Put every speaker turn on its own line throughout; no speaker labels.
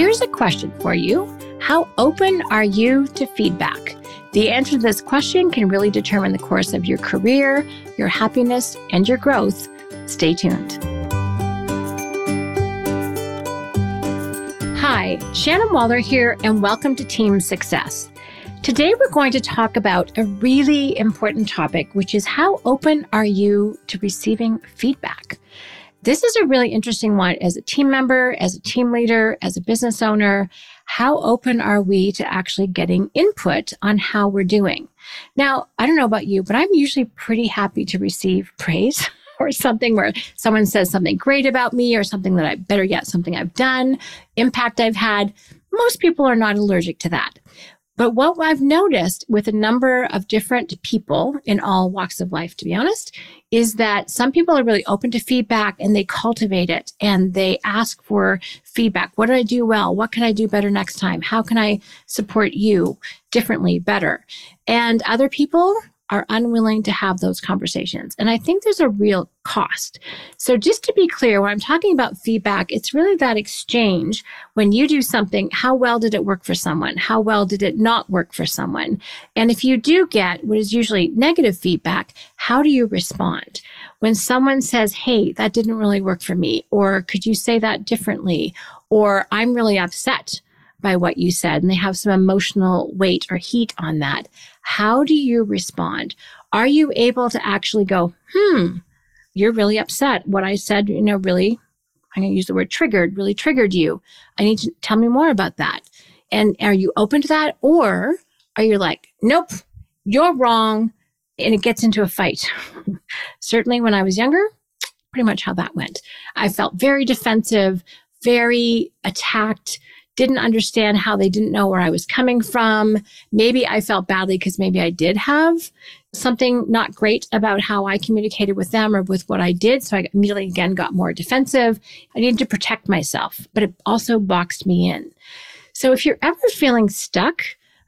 Here's a question for you How open are you to feedback? The answer to this question can really determine the course of your career, your happiness, and your growth. Stay tuned. Hi, Shannon Waller here, and welcome to Team Success. Today, we're going to talk about a really important topic, which is how open are you to receiving feedback? This is a really interesting one as a team member, as a team leader, as a business owner. How open are we to actually getting input on how we're doing? Now, I don't know about you, but I'm usually pretty happy to receive praise or something where someone says something great about me or something that I better yet, something I've done, impact I've had. Most people are not allergic to that. But what I've noticed with a number of different people in all walks of life, to be honest, is that some people are really open to feedback and they cultivate it and they ask for feedback. What did I do well? What can I do better next time? How can I support you differently, better? And other people are unwilling to have those conversations. And I think there's a real cost. So, just to be clear, when I'm talking about feedback, it's really that exchange when you do something, how well did it work for someone? How well did it not work for someone? And if you do get what is usually negative feedback, how do you respond? When someone says, hey, that didn't really work for me, or could you say that differently? Or I'm really upset by what you said and they have some emotional weight or heat on that. How do you respond? Are you able to actually go, hmm, you're really upset. What I said, you know, really, I'm going to use the word triggered, really triggered you. I need to tell me more about that. And are you open to that? Or are you like, nope, you're wrong. And it gets into a fight. Certainly when I was younger, pretty much how that went. I felt very defensive, very attacked, didn't understand how they didn't know where I was coming from. Maybe I felt badly because maybe I did have something not great about how I communicated with them or with what I did. So I immediately again got more defensive. I needed to protect myself, but it also boxed me in. So if you're ever feeling stuck,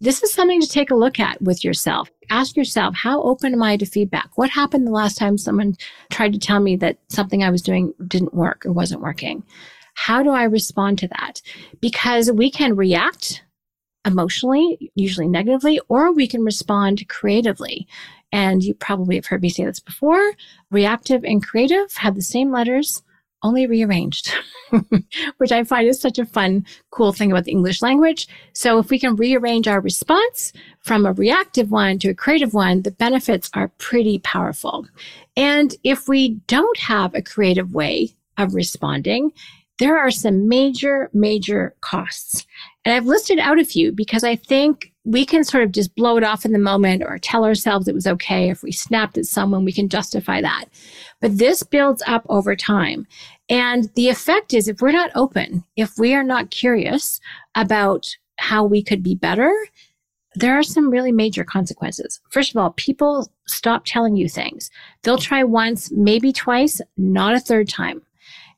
this is something to take a look at with yourself. Ask yourself, how open am I to feedback? What happened the last time someone tried to tell me that something I was doing didn't work or wasn't working? How do I respond to that? Because we can react emotionally, usually negatively, or we can respond creatively. And you probably have heard me say this before. Reactive and creative have the same letters, only rearranged, which I find is such a fun, cool thing about the English language. So if we can rearrange our response from a reactive one to a creative one, the benefits are pretty powerful. And if we don't have a creative way of responding, there are some major, major costs. And I've listed out a few because I think we can sort of just blow it off in the moment or tell ourselves it was okay. If we snapped at someone, we can justify that. But this builds up over time. And the effect is if we're not open, if we are not curious about how we could be better, there are some really major consequences. First of all, people stop telling you things. They'll try once, maybe twice, not a third time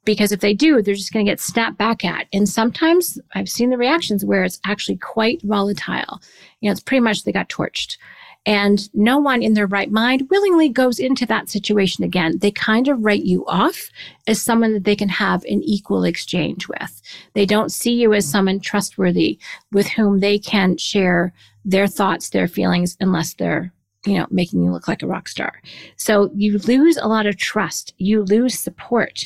because if they do, they're just going to get snapped back at. And sometimes I've seen the reactions where it's actually quite volatile. You know, it's pretty much they got torched. And no one in their right mind willingly goes into that situation again. They kind of write you off as someone that they can have an equal exchange with. They don't see you as someone trustworthy with whom they can share their thoughts, their feelings, unless they're you know, making you look like a rock star. So you lose a lot of trust. You lose support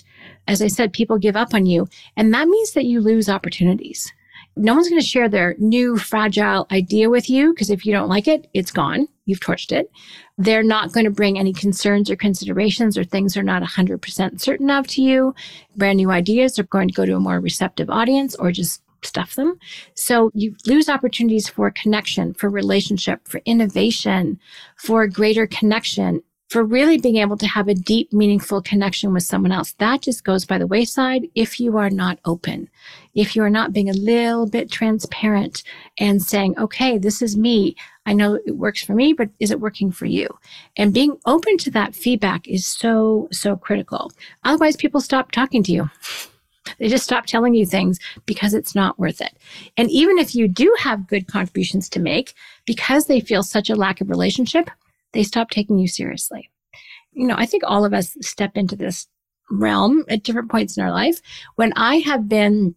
as I said, people give up on you. And that means that you lose opportunities. No one's going to share their new fragile idea with you because if you don't like it, it's gone. You've torched it. They're not going to bring any concerns or considerations or things they're not 100% certain of to you. Brand new ideas are going to go to a more receptive audience or just stuff them. So you lose opportunities for connection, for relationship, for innovation, for greater connection for really being able to have a deep, meaningful connection with someone else. That just goes by the wayside if you are not open, if you are not being a little bit transparent and saying, okay, this is me. I know it works for me, but is it working for you? And being open to that feedback is so, so critical. Otherwise, people stop talking to you. They just stop telling you things because it's not worth it. And even if you do have good contributions to make, because they feel such a lack of relationship, they stop taking you seriously. You know, I think all of us step into this realm at different points in our life. When I have been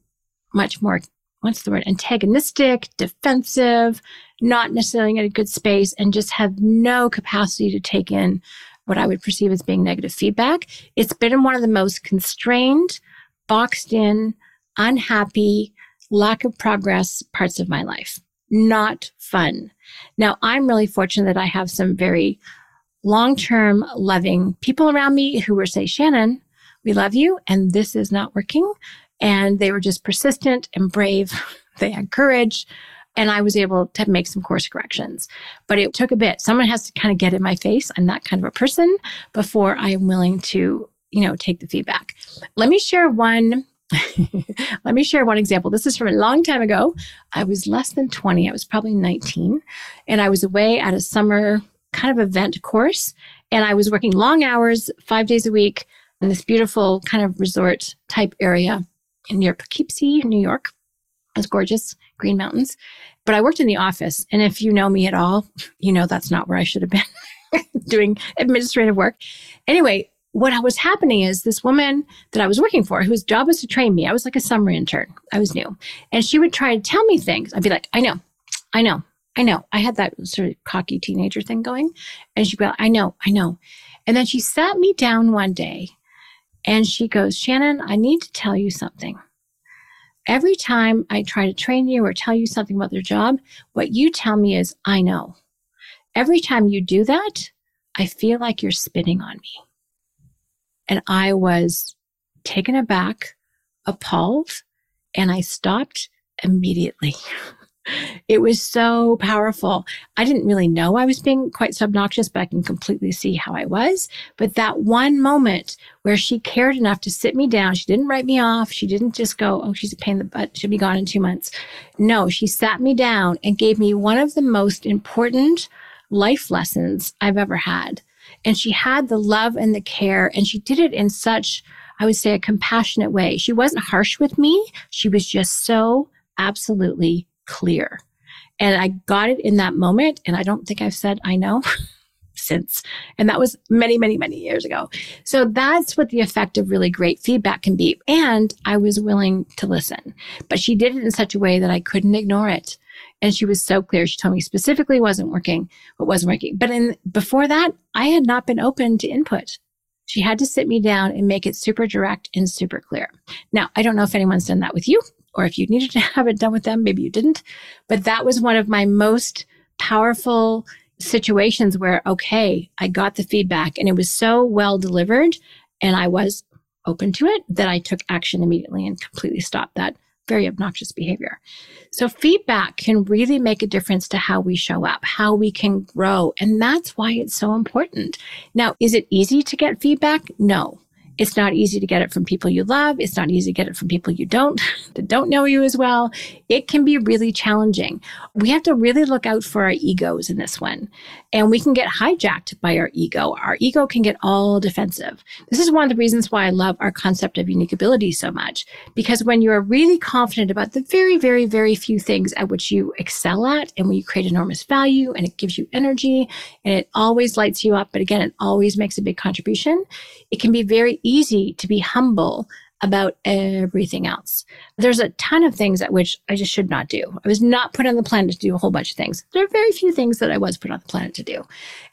much more what's the word? Antagonistic, defensive, not necessarily in a good space, and just have no capacity to take in what I would perceive as being negative feedback. It's been one of the most constrained, boxed in, unhappy, lack of progress parts of my life. Not fun. Now, I'm really fortunate that I have some very long term loving people around me who were say, Shannon, we love you, and this is not working. And they were just persistent and brave. they had courage. And I was able to make some course corrections. But it took a bit. Someone has to kind of get in my face. I'm that kind of a person before I am willing to, you know, take the feedback. Let me share one Let me share one example. This is from a long time ago. I was less than 20. I was probably 19. And I was away at a summer kind of event course. And I was working long hours, five days a week in this beautiful kind of resort type area near Poughkeepsie, New York. It was gorgeous, green mountains. But I worked in the office. And if you know me at all, you know that's not where I should have been doing administrative work. Anyway, what was happening is this woman that I was working for, whose job was to train me, I was like a summer intern. I was new. And she would try to tell me things. I'd be like, I know, I know, I know. I had that sort of cocky teenager thing going. And she'd be like, I know, I know. And then she sat me down one day and she goes, Shannon, I need to tell you something. Every time I try to train you or tell you something about their job, what you tell me is, I know. Every time you do that, I feel like you're spitting on me. And I was taken aback, appalled, and I stopped immediately. it was so powerful. I didn't really know I was being quite subnoxious, but I can completely see how I was. But that one moment where she cared enough to sit me down, she didn't write me off. She didn't just go, Oh, she's a pain in the butt. She'll be gone in two months. No, she sat me down and gave me one of the most important life lessons I've ever had. And she had the love and the care, and she did it in such, I would say, a compassionate way. She wasn't harsh with me. She was just so absolutely clear. And I got it in that moment. And I don't think I've said, I know. since. And that was many, many, many years ago. So that's what the effect of really great feedback can be. And I was willing to listen, but she did it in such a way that I couldn't ignore it. And she was so clear. She told me specifically wasn't working, what wasn't working. But in before that, I had not been open to input. She had to sit me down and make it super direct and super clear. Now, I don't know if anyone's done that with you or if you needed to have it done with them. Maybe you didn't, but that was one of my most powerful situations where, okay, I got the feedback and it was so well delivered and I was open to it that I took action immediately and completely stopped that very obnoxious behavior. So feedback can really make a difference to how we show up, how we can grow. And that's why it's so important. Now, is it easy to get feedback? No. It's not easy to get it from people you love. It's not easy to get it from people you don't, that don't know you as well. It can be really challenging. We have to really look out for our egos in this one. And we can get hijacked by our ego. Our ego can get all defensive. This is one of the reasons why I love our concept of unique ability so much. Because when you're really confident about the very, very, very few things at which you excel at and when you create enormous value and it gives you energy and it always lights you up, but again, it always makes a big contribution, it can be very easy to be humble about everything else. There's a ton of things at which I just should not do. I was not put on the planet to do a whole bunch of things. There are very few things that I was put on the planet to do.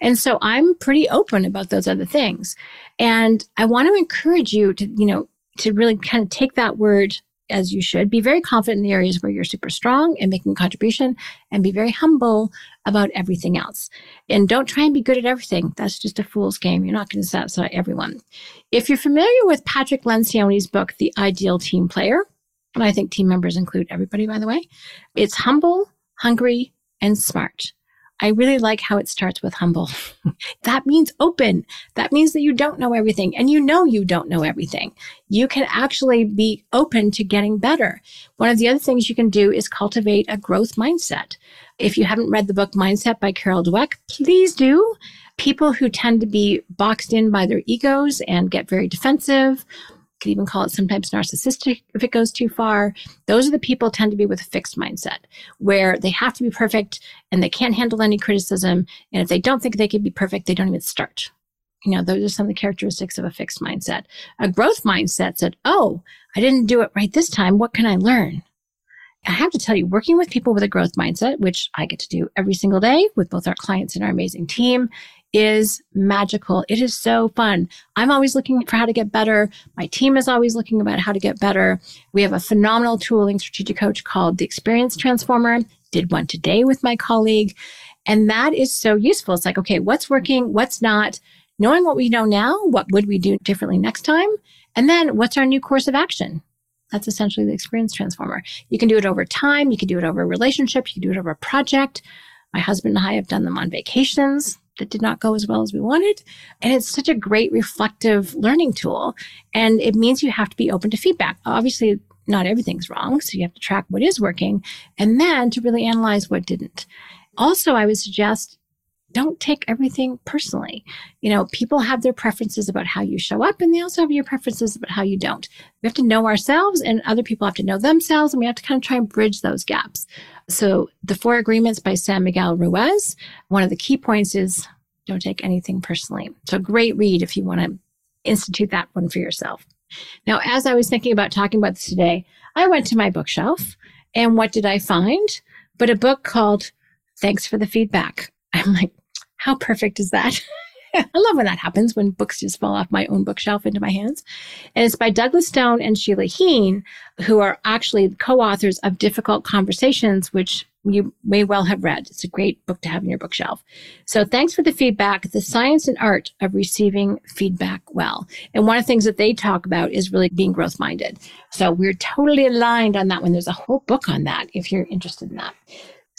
And so I'm pretty open about those other things. And I want to encourage you to, you know, to really kind of take that word as you should. Be very confident in the areas where you're super strong and making a contribution and be very humble about everything else. And don't try and be good at everything. That's just a fool's game. You're not going to satisfy everyone. If you're familiar with Patrick Lencioni's book, The Ideal Team Player, and I think team members include everybody, by the way, it's humble, hungry, and smart. I really like how it starts with humble. that means open. That means that you don't know everything and you know you don't know everything. You can actually be open to getting better. One of the other things you can do is cultivate a growth mindset. If you haven't read the book Mindset by Carol Dweck, please do. People who tend to be boxed in by their egos and get very defensive could even call it sometimes narcissistic if it goes too far. Those are the people tend to be with a fixed mindset where they have to be perfect and they can't handle any criticism. And if they don't think they can be perfect, they don't even start. You know, those are some of the characteristics of a fixed mindset. A growth mindset said, Oh, I didn't do it right this time. What can I learn? I have to tell you, working with people with a growth mindset, which I get to do every single day with both our clients and our amazing team, is magical. It is so fun. I'm always looking for how to get better. My team is always looking about how to get better. We have a phenomenal tooling strategic coach called the Experience Transformer. Did one today with my colleague. And that is so useful. It's like, okay, what's working? What's not? Knowing what we know now, what would we do differently next time? And then what's our new course of action? That's essentially the experience transformer. You can do it over time. You can do it over a relationship. You can do it over a project. My husband and I have done them on vacations that did not go as well as we wanted. And it's such a great reflective learning tool. And it means you have to be open to feedback. Obviously, not everything's wrong. So you have to track what is working and then to really analyze what didn't. Also, I would suggest don't take everything personally. You know, people have their preferences about how you show up, and they also have your preferences about how you don't. We have to know ourselves, and other people have to know themselves, and we have to kind of try and bridge those gaps. So, The Four Agreements by San Miguel Ruiz, one of the key points is don't take anything personally. So, great read if you want to institute that one for yourself. Now, as I was thinking about talking about this today, I went to my bookshelf, and what did I find? But a book called Thanks for the Feedback. I'm like, how perfect is that? I love when that happens, when books just fall off my own bookshelf into my hands. And it's by Douglas Stone and Sheila Heen, who are actually co authors of Difficult Conversations, which you may well have read. It's a great book to have in your bookshelf. So thanks for the feedback, the science and art of receiving feedback well. And one of the things that they talk about is really being growth minded. So we're totally aligned on that one. There's a whole book on that if you're interested in that.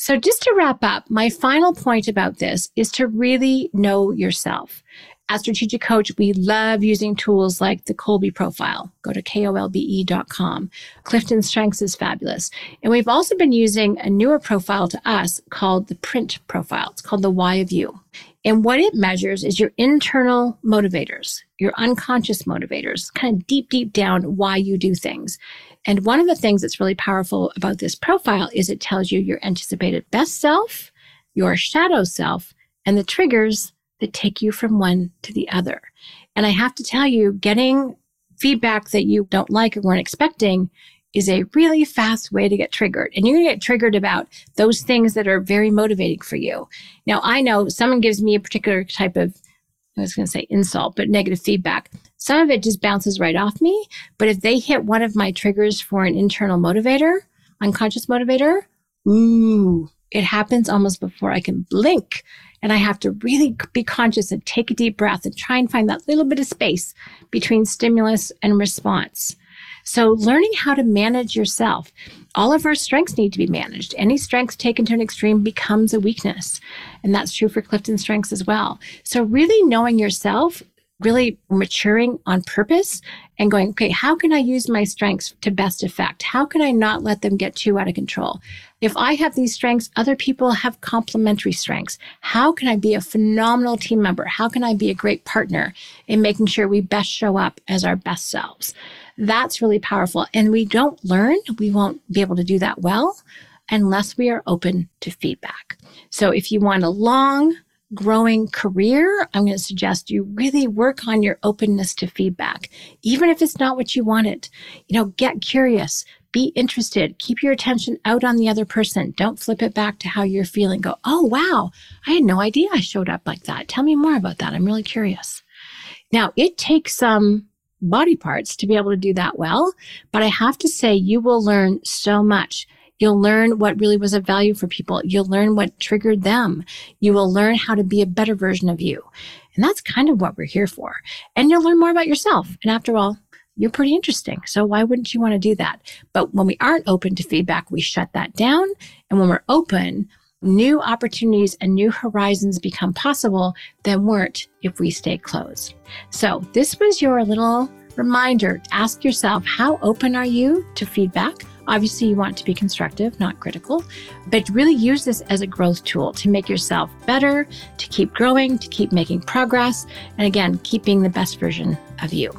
So, just to wrap up, my final point about this is to really know yourself. As strategic coach, we love using tools like the Kolbe profile. Go to kolbe.com. Clifton Strengths is fabulous. And we've also been using a newer profile to us called the Print profile. It's called the Why of You. And what it measures is your internal motivators, your unconscious motivators, kind of deep, deep down why you do things. And one of the things that's really powerful about this profile is it tells you your anticipated best self, your shadow self, and the triggers that take you from one to the other. And I have to tell you, getting feedback that you don't like or weren't expecting is a really fast way to get triggered. And you're going to get triggered about those things that are very motivating for you. Now, I know someone gives me a particular type of I was going to say insult, but negative feedback. Some of it just bounces right off me. But if they hit one of my triggers for an internal motivator, unconscious motivator, ooh, it happens almost before I can blink. And I have to really be conscious and take a deep breath and try and find that little bit of space between stimulus and response. So learning how to manage yourself. All of our strengths need to be managed. Any strength taken to an extreme becomes a weakness. And that's true for Clifton strengths as well. So really knowing yourself, really maturing on purpose and going, okay, how can I use my strengths to best effect? How can I not let them get too out of control? If I have these strengths, other people have complementary strengths. How can I be a phenomenal team member? How can I be a great partner in making sure we best show up as our best selves? That's really powerful. And we don't learn, we won't be able to do that well unless we are open to feedback. So if you want a long, growing career, I'm going to suggest you really work on your openness to feedback, even if it's not what you wanted. You know, get curious, be interested, keep your attention out on the other person. Don't flip it back to how you're feeling. Go, oh, wow, I had no idea I showed up like that. Tell me more about that. I'm really curious. Now, it takes some body parts to be able to do that well. But I have to say, you will learn so much. You'll learn what really was of value for people. You'll learn what triggered them. You will learn how to be a better version of you. And that's kind of what we're here for. And you'll learn more about yourself. And after all, you're pretty interesting. So why wouldn't you want to do that? But when we aren't open to feedback, we shut that down. And when we're open, new opportunities and new horizons become possible that weren't if we stay closed. So, this was your little reminder to ask yourself how open are you to feedback? Obviously, you want to be constructive, not critical, but really use this as a growth tool to make yourself better, to keep growing, to keep making progress, and again, keeping the best version of you.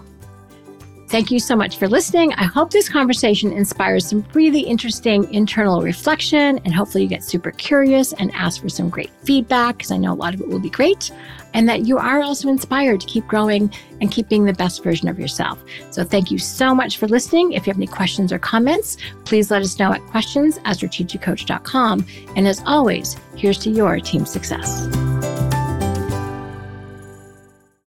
Thank you so much for listening. I hope this conversation inspires some really interesting internal reflection and hopefully you get super curious and ask for some great feedback because I know a lot of it will be great and that you are also inspired to keep growing and keep being the best version of yourself. So thank you so much for listening. If you have any questions or comments, please let us know at questions at strategiccoach.com. And as always, here's to your team success.